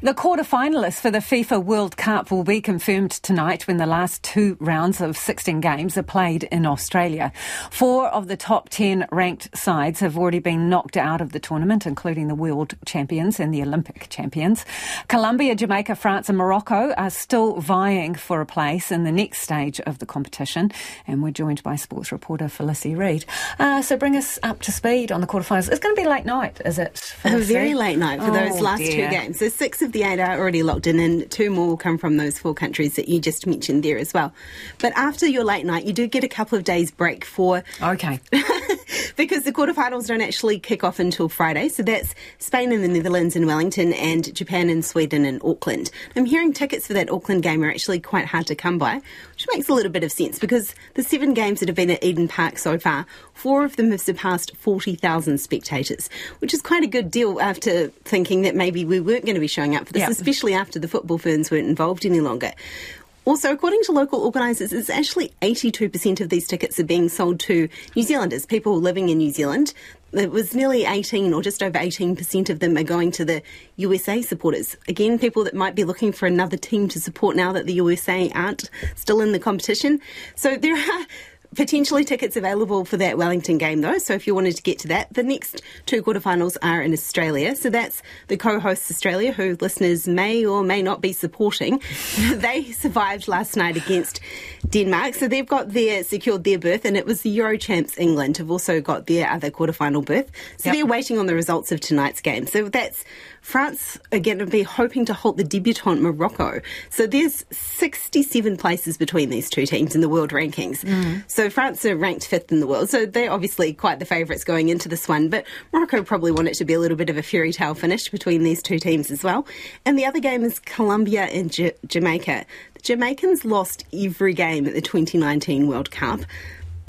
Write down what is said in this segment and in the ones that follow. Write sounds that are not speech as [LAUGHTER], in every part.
The quarter-finalists for the FIFA World Cup will be confirmed tonight when the last two rounds of 16 games are played in Australia. Four of the top 10 ranked sides have already been knocked out of the tournament, including the world champions and the Olympic champions. Colombia, Jamaica, France, and Morocco are still vying for a place in the next stage of the competition. And we're joined by sports reporter Felicity Reid. Uh, so bring us up to speed on the quarterfinals. It's going to be late night, is it? Felicity? A very late night for oh, those last dear. two games. So six of the eight are already locked in, and two more will come from those four countries that you just mentioned there as well. But after your late night, you do get a couple of days break for. Okay. [LAUGHS] because the quarterfinals don't actually kick off until Friday. So that's Spain and the Netherlands in Wellington and Japan and Sweden in Auckland. I'm hearing tickets for that Auckland game are actually quite hard to come by, which makes a little bit of sense because the seven games that have been at Eden Park so far, four of them have surpassed 40,000 spectators, which is quite a good deal after thinking that maybe we weren't going to be showing up for this, yep. especially after the football ferns weren't involved any longer. Also, according to local organisers, it's actually 82% of these tickets are being sold to New Zealanders, people living in New Zealand. It was nearly 18 or just over 18% of them are going to the USA supporters. Again, people that might be looking for another team to support now that the USA aren't still in the competition. So there are Potentially tickets available for that Wellington game though, so if you wanted to get to that. The next two quarterfinals are in Australia, so that's the co-hosts Australia, who listeners may or may not be supporting. [LAUGHS] they survived last night against Denmark, so they've got their secured their berth, and it was the Euro champs England have also got their other quarterfinal berth. So yep. they're waiting on the results of tonight's game. So that's France are going to be hoping to halt the debutant Morocco. So there's 67 places between these two teams in the world rankings. Mm. So France are ranked fifth in the world. So they're obviously quite the favourites going into this one. But Morocco probably want it to be a little bit of a fairy tale finish between these two teams as well. And the other game is Colombia and J- Jamaica. The Jamaicans lost every game at the 2019 World Cup.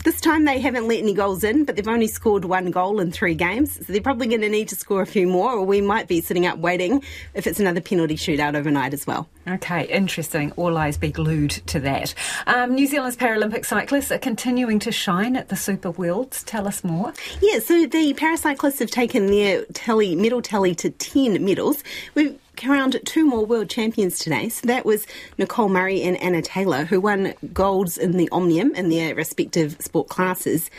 This time they haven't let any goals in, but they've only scored one goal in three games. So they're probably going to need to score a few more, or we might be sitting up waiting if it's another penalty shootout overnight as well. Okay, interesting. All eyes be glued to that. Um, New Zealand's Paralympic cyclists are continuing to shine at the Super Worlds. Tell us more. Yeah, so the paracyclists have taken their tally, medal tally to 10 medals. We've crowned two more world champions today. So that was Nicole Murray and Anna Taylor, who won golds in the Omnium in their respective sport classes.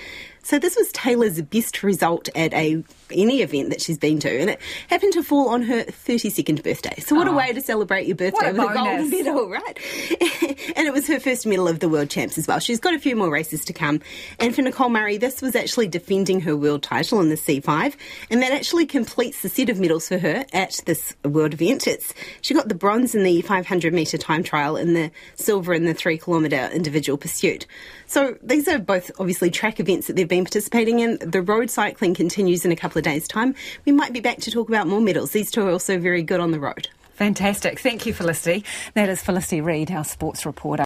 So this was Taylor's best result at a any event that she's been to, and it happened to fall on her 32nd birthday. So what oh, a way to celebrate your birthday a with bonus. a gold medal, [LAUGHS] right? It was her first medal of the world champs as well. She's got a few more races to come. And for Nicole Murray, this was actually defending her world title in the C5, and that actually completes the set of medals for her at this world event. It's she got the bronze in the 500 metre time trial and the silver in the three kilometre individual pursuit. So these are both obviously track events that they've been participating in. The road cycling continues in a couple of days' time. We might be back to talk about more medals. These two are also very good on the road. Fantastic. Thank you, Felicity. That is Felicity Reid, our sports reporter.